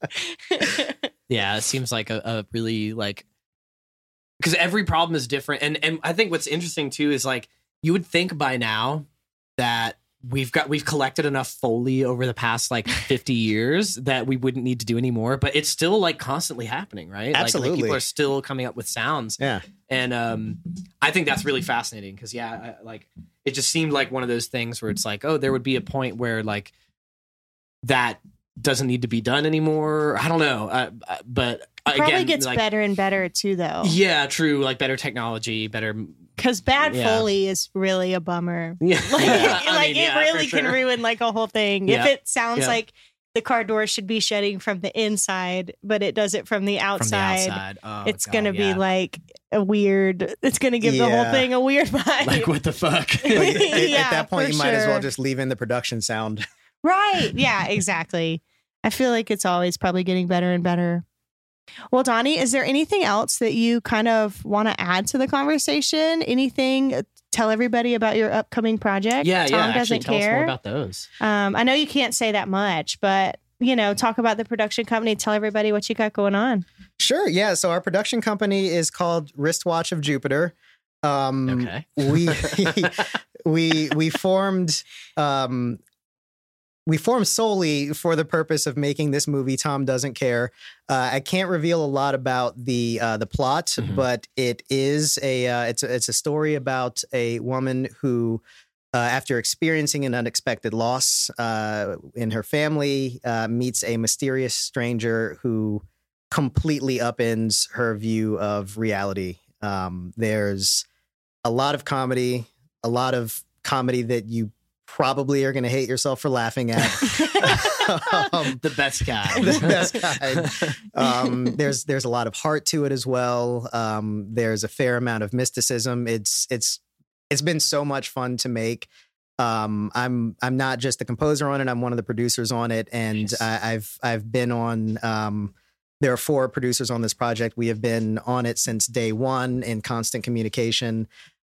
<laughs> Yeah, it seems like a, a really like because every problem is different, and and I think what's interesting too is like you would think by now that we've got we've collected enough foley over the past like <laughs> 50 years that we wouldn't need to do anymore but it's still like constantly happening right Like- like, Absolutely. people are still coming up with sounds Yeah. and um i think that's really fascinating because yeah I, like it just seemed like one of those things where it's like oh there would be a point where like that doesn't need to be done anymore i don't know uh, but Probably again gets like, better and better too, though. yeah true like better technology better Because bad Yeah. Foley is really a bummer. <laughs> yeah Like, <laughs> I it, like mean, yeah, really for can ruin like a whole thing. Yeah. If it sounds Yeah. like the car door should be shutting from the inside, but it does it from the from the outside. outside oh, it's God, gonna be like a weird. It's gonna give the whole thing a weird <laughs> vibe. like what the fuck Like, at, Yeah, at that point, for you might as well just leave in the production sound. Right. Yeah, exactly. I feel like it's always probably getting better and better. Well, Donnie, is there anything else that you kind of want to add to the conversation? Anything? Tell everybody about your upcoming project. yeah Tom yeah actually doesn't tell us more care. about those um, I know you can't say that much, but you know, talk about the production company. Tell everybody what you got going on. Sure. Yeah. So our production company is called Wristwatch of Jupiter. Um, okay we <laughs> <laughs> we we formed um we formed solely for the purpose of making this movie tom doesn't care uh, i can't reveal a lot about the uh, the plot Mhm. but it is a uh, it's a, it's a story about a woman who uh, after experiencing an unexpected loss uh, in her family uh, meets a mysterious stranger who completely upends her view of reality um, there's a lot of comedy, a lot of comedy that you probably are going to hate yourself for laughing at. <laughs> um, the best guy <laughs> The best guy. um, there's there's a lot of heart to it as well. Um, there's a fair amount of mysticism. It's it's it's been so much fun to make. Um, I'm I'm not just the composer on it. I'm one of the producers on it, and Nice. I, I've I've been on. Um, there are four producers on this project. We have been on it since day one in constant communication.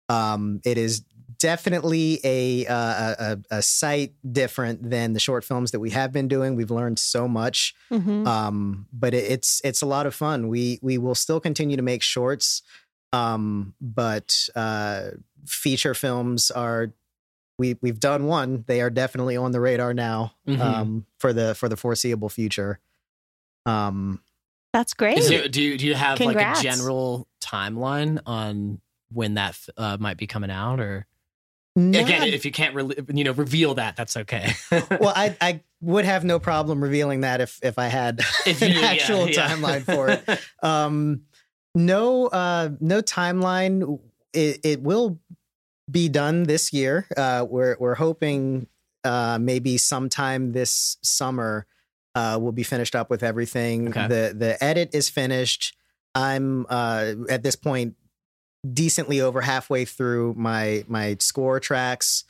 Um, it is definitely a, uh, a a a sight different than the short films that we have been doing. We've learned so much, Mhm. um, but it, it's it's a lot of fun. We we will still continue to make shorts, um, but uh, feature films are. We we've done one. They are definitely on the radar now Mhm. um, for the for the foreseeable future. Um, That's great. There, do you do you have Congrats. like a general timeline on when that uh, might be coming out, or again, if you can't re- you know reveal that, that's okay. <laughs> well, I I would have no problem revealing that if if I had If an you- yeah, actual yeah. timeline for it. <laughs> Um, no, uh, no timeline. It, it will be done this year. Uh, we're we're hoping uh, maybe sometime this summer uh, we'll be finished up with everything. Okay. The the edit is finished. I'm uh, at this point decently over halfway through my my score tracks.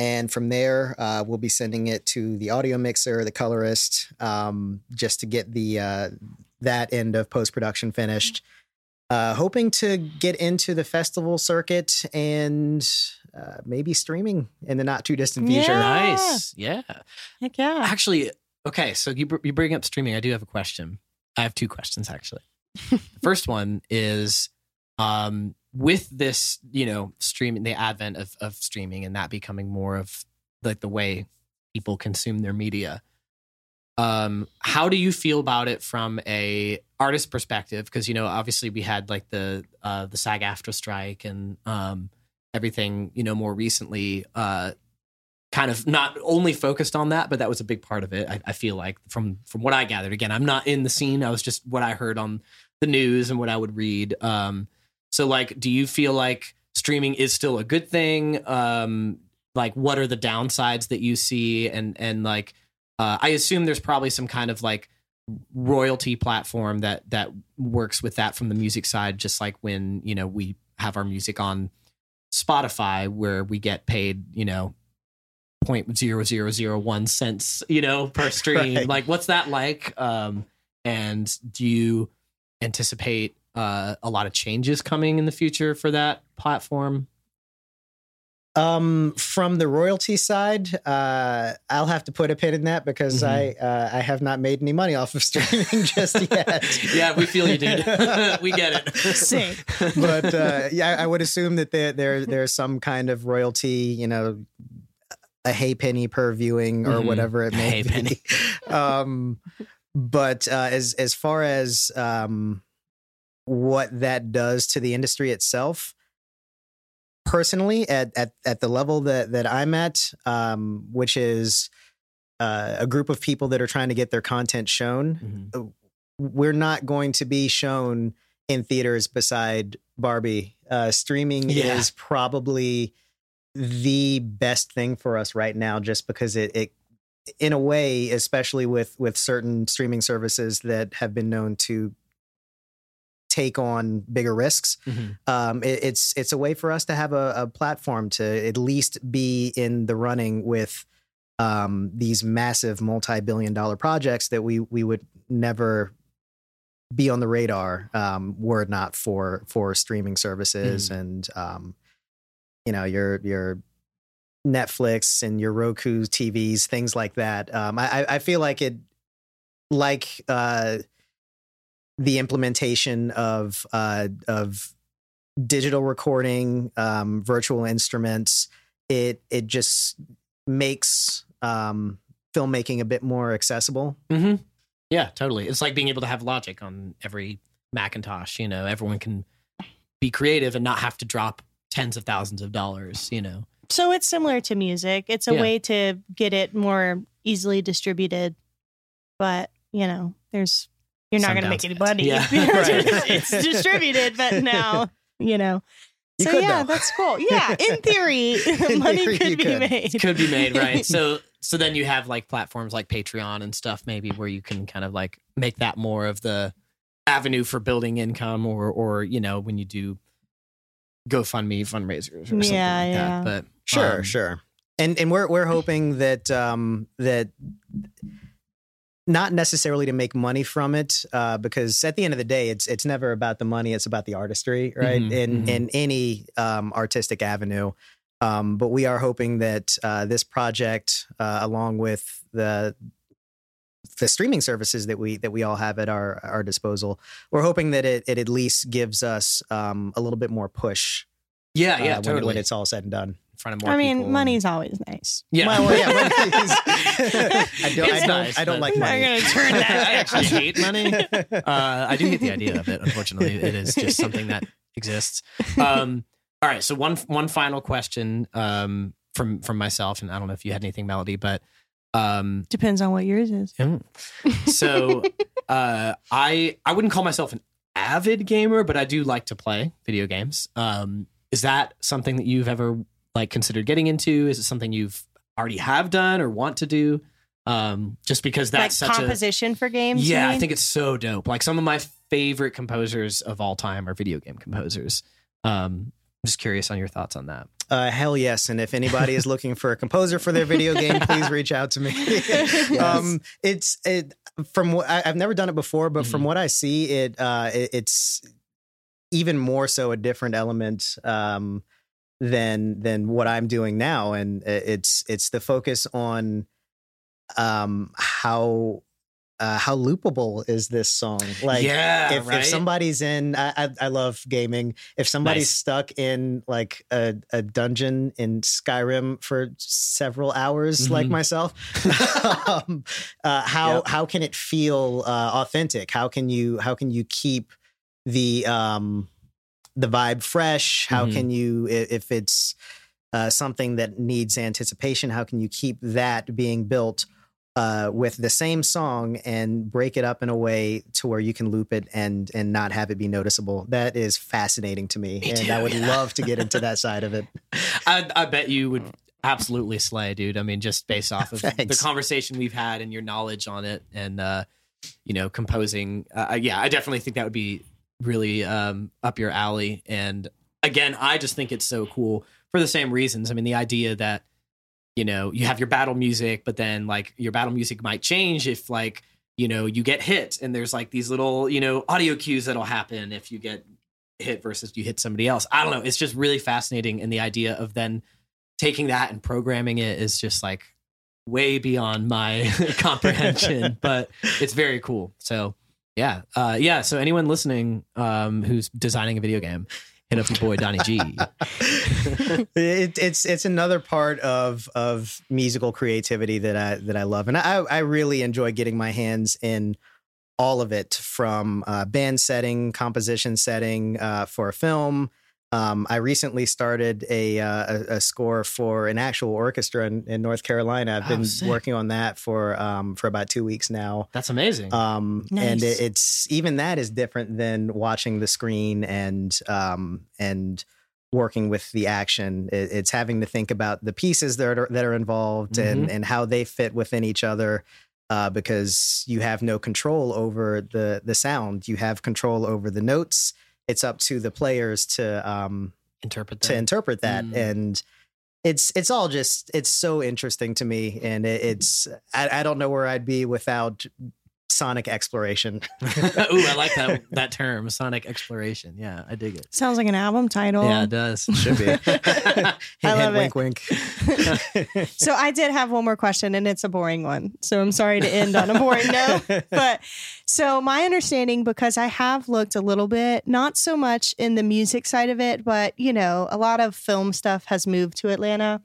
And from there, uh, we'll be sending it to the audio mixer, the colorist, um, just to get the uh, that end of post production finished. Uh, hoping to get into the festival circuit and uh, maybe streaming in the not too distant future. Yeah. nice, yeah. Heck yeah. Actually, okay. So you br- you bring up streaming. I do have a question. I have two questions actually. the <laughs> first one is, um, with this, you know, streaming, the advent of of streaming, and that becoming more of like the way people consume their media. Um, how do you feel about it from a artist perspective? Because you know, obviously, we had like the uh, the SAG AFTRA strike and um, everything. You know, more recently, uh, kind of not only focused on that, but that was a big part of it. I, I feel like from from what I gathered. Again, I'm not in the scene. I was just what I heard on the news and what I would read. Um, so, like, do you feel like streaming is still a good thing? Um, like, what are the downsides that you see? And and like, uh, I assume there's probably some kind of like royalty platform that that works with that from the music side, just like when you know we have our music on Spotify, where we get paid, you know, point zero zero zero one cents, you know, per <laughs> stream. Right. Like, what's that like? Um, and do you anticipate uh, a lot of changes coming in the future for that platform? Um, from the royalty side, uh, I'll have to put a pin in that because Mhm. I uh, I have not made any money off of streaming <laughs> just yet. yeah, we feel you, dude. <laughs> we get it. Sick. but uh, yeah, I would assume that there there there's some kind of royalty, you know, a hay penny per viewing or Mhm. whatever it may Hay be. penny. <laughs> um, but uh, as as far as um, what that does to the industry itself, personally, at at at the level that that I'm at, um, which is uh, a group of people that are trying to get their content shown, Mhm. we're not going to be shown in theaters beside Barbie. Uh, streaming Yeah. is probably the best thing for us right now, just because it, it, in a way, especially with with certain streaming services that have been known to take on bigger risks. Mhm. Um, it, it's it's a way for us to have a, a platform to at least be in the running with um, these massive multi-billion dollar projects that we we would never be on the radar um, were it not for for streaming services and um, you know your your Netflix and your Roku TVs, things like that. Um, I, I- I feel like it, like uh, the implementation of uh, of digital recording, um, virtual instruments. It it just makes um, filmmaking a bit more accessible. hmm Yeah, totally. It's like being able to have Logic on every Macintosh. You know, everyone can be creative and not have to drop tens of thousands of dollars. You know, So it's similar to music. It's a Yeah. way to get it more easily distributed. But, you know, there's you're not going to make any money. Yeah, <laughs> <laughs> right. it's distributed, but <laughs> now, you know. You so could, yeah, though. that's cool. Yeah, in theory, In money theory, could be could. made. could be made right. so so then you have like platforms like Patreon and stuff maybe where you can kind of like make that more of the avenue for building income or or you know when you do GoFundMe fundraisers or something Yeah, like yeah. that. But Sure, um, sure. And and we're we're hoping that um that not necessarily to make money from it, uh, because at the end of the day, it's it's never about the money; it's about the artistry, right? Mhm, in mhm. in any um, artistic avenue. Um, but we are hoping that uh, this project, uh, along with the the streaming services that we that we all have at our our disposal, we're hoping that it it at least gives us um, a little bit more push. Yeah, uh, yeah, when, totally. when it's all said and done. In front of more I mean, people and- money's always nice. Yeah. Well, well, yeah, money I don't, I don't, nice, I don't but- like I'm money. gonna <laughs> turn that I actually hate money. <laughs> Uh, I do hate the idea of it. Unfortunately, it is just something that exists. Um, all right. So one one final question um, from from myself, and I don't know if you had anything, Melody, but um, Depends on what yours is. so <laughs> uh, I I wouldn't call myself an avid gamer, but I do like to play video games. Um, is that something that you've ever like considered getting into? Is it something you've already have done or want to do? Um, just because that's like such a composition for games. yeah, I think it's so dope. Like some of my favorite composers of all time are video game composers. Um, I'm just curious on your thoughts on that. Uh, hell yes. And if anybody is looking for a composer for their video game, <laughs> please reach out to me. um, it's it from what I, I've never done it before, but from Mhm. what I see, it, uh, it it's even more so a different element um, than than what I'm doing now, and it's it's the focus on um, how uh, how loopable is this song? Like, yeah, if, if somebody's in I, I i love gaming if somebody's Nice. stuck in like a, a dungeon in skyrim for several hours like Mhm. myself <laughs> <laughs> um, uh, how Yep. how can it feel uh, authentic how can you how can you keep the um the vibe fresh how Mhm. can you if it's uh, something that needs anticipation how can you keep that being built uh, with the same song and break it up in a way to where you can loop it and and not have it be noticeable. That is fascinating to me, Me and too, I would yeah. love to get into that <laughs> side of it. I, I bet you would absolutely slay, dude. I mean, just based off <laughs> of the conversation we've had and your knowledge on it, and uh, you know, composing. Uh, yeah, I definitely think that would be really um, up your alley. And again, I just think it's so cool for the same reasons. I mean, the idea that you know you have your battle music, but then like your battle music might change if like you know you get hit, and there's like these little you know audio cues that'll happen if you get hit versus you hit somebody else. I don't know. It's just really fascinating, and the idea of then taking that and programming it is just like way beyond my <laughs> comprehension. <laughs> but it's very cool. So yeah, uh, yeah. So anyone listening um, who's designing a video game, Hit up your boy Donnie Gee. <laughs> it, it's it's another part of of musical creativity that I that I love, and I I really enjoy getting my hands in all of it from uh, band setting, composition setting uh, for a film. Um, I recently started a, uh, a a score for an actual orchestra in, in North Carolina. I've been working on that for um, for about two weeks now. That's amazing. Um, and it, it's even that is different than watching the screen and um, and working with the action. It, it's having to think about the pieces that are that are involved and and how they fit within each other. Uh, because you have no control over the the sound, you have control over the notes. It's up to the players to um, Interpret to that. interpret that Mm. and it's it's all just it's so interesting to me and it, it's I, I don't know where i'd be without sonic exploration <laughs> Ooh, I like that that term, sonic exploration. Yeah, I dig it. Sounds like an album title. Yeah, it does. should be <laughs> hint, I hint, love wink wink <laughs> So I did have one more question, and it's a boring one. So I'm sorry to end on a boring note. But so my understanding, because I have looked a little bit, not so much in the music side of it, but you know, a lot of film stuff has moved to Atlanta.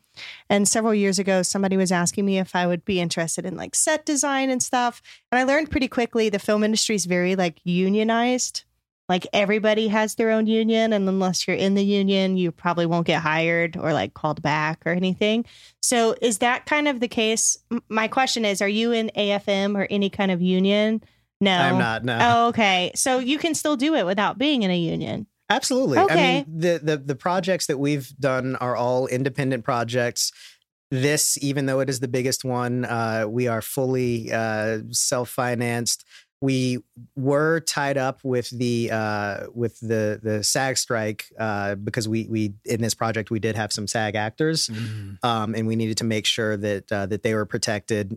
And several years ago, somebody was asking me if I would be interested in like set design and stuff. And I learned pretty quickly the film industry is very like unionized. Like everybody has their own union, and unless you're in the union, you probably won't get hired or like called back or anything. So is that kind of the case? M- My question is, are you in AFM or any kind of union? No. i'm not no Oh, okay. So you can still do it without being in a union. absolutely i Okay. mean the, the the projects that we've done are all independent projects this even though it is the biggest one uh, we are fully uh, self-financed we were tied up with the uh, with the the SAG strike uh, because we we in this project we did have some SAG actors Mm. um, and we needed to make sure that uh, that they were protected.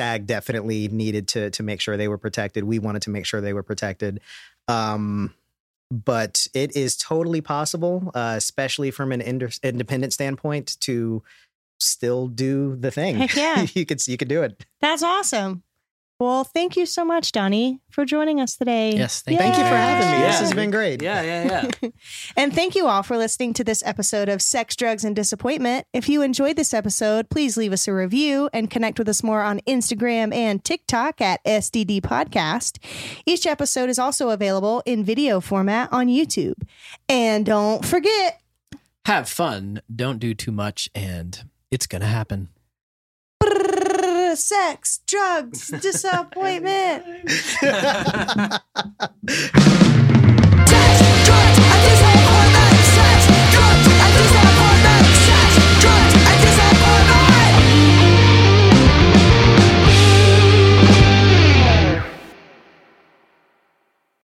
SAG definitely needed to to make sure they were protected. We wanted to make sure they were protected. Um, but it is totally possible, uh, especially from an ind- independent standpoint, to still do the thing. Heck yeah. <laughs> you could you could do it. That's awesome. Well, thank you so much, Donnie, for joining us today. Yes, thank Thank you for having me. This has been great. Yeah, yeah, yeah. <laughs> And thank you all for listening to this episode of Sex, Drugs, and Disappointment. If you enjoyed this episode, please leave us a review and connect with us more on Instagram and TikTok at SDD Podcast. Each episode is also available in video format on YouTube. And don't forget, Have fun. Don't do too much, and it's gonna happen. Sex, drugs, <laughs> disappointment. <laughs>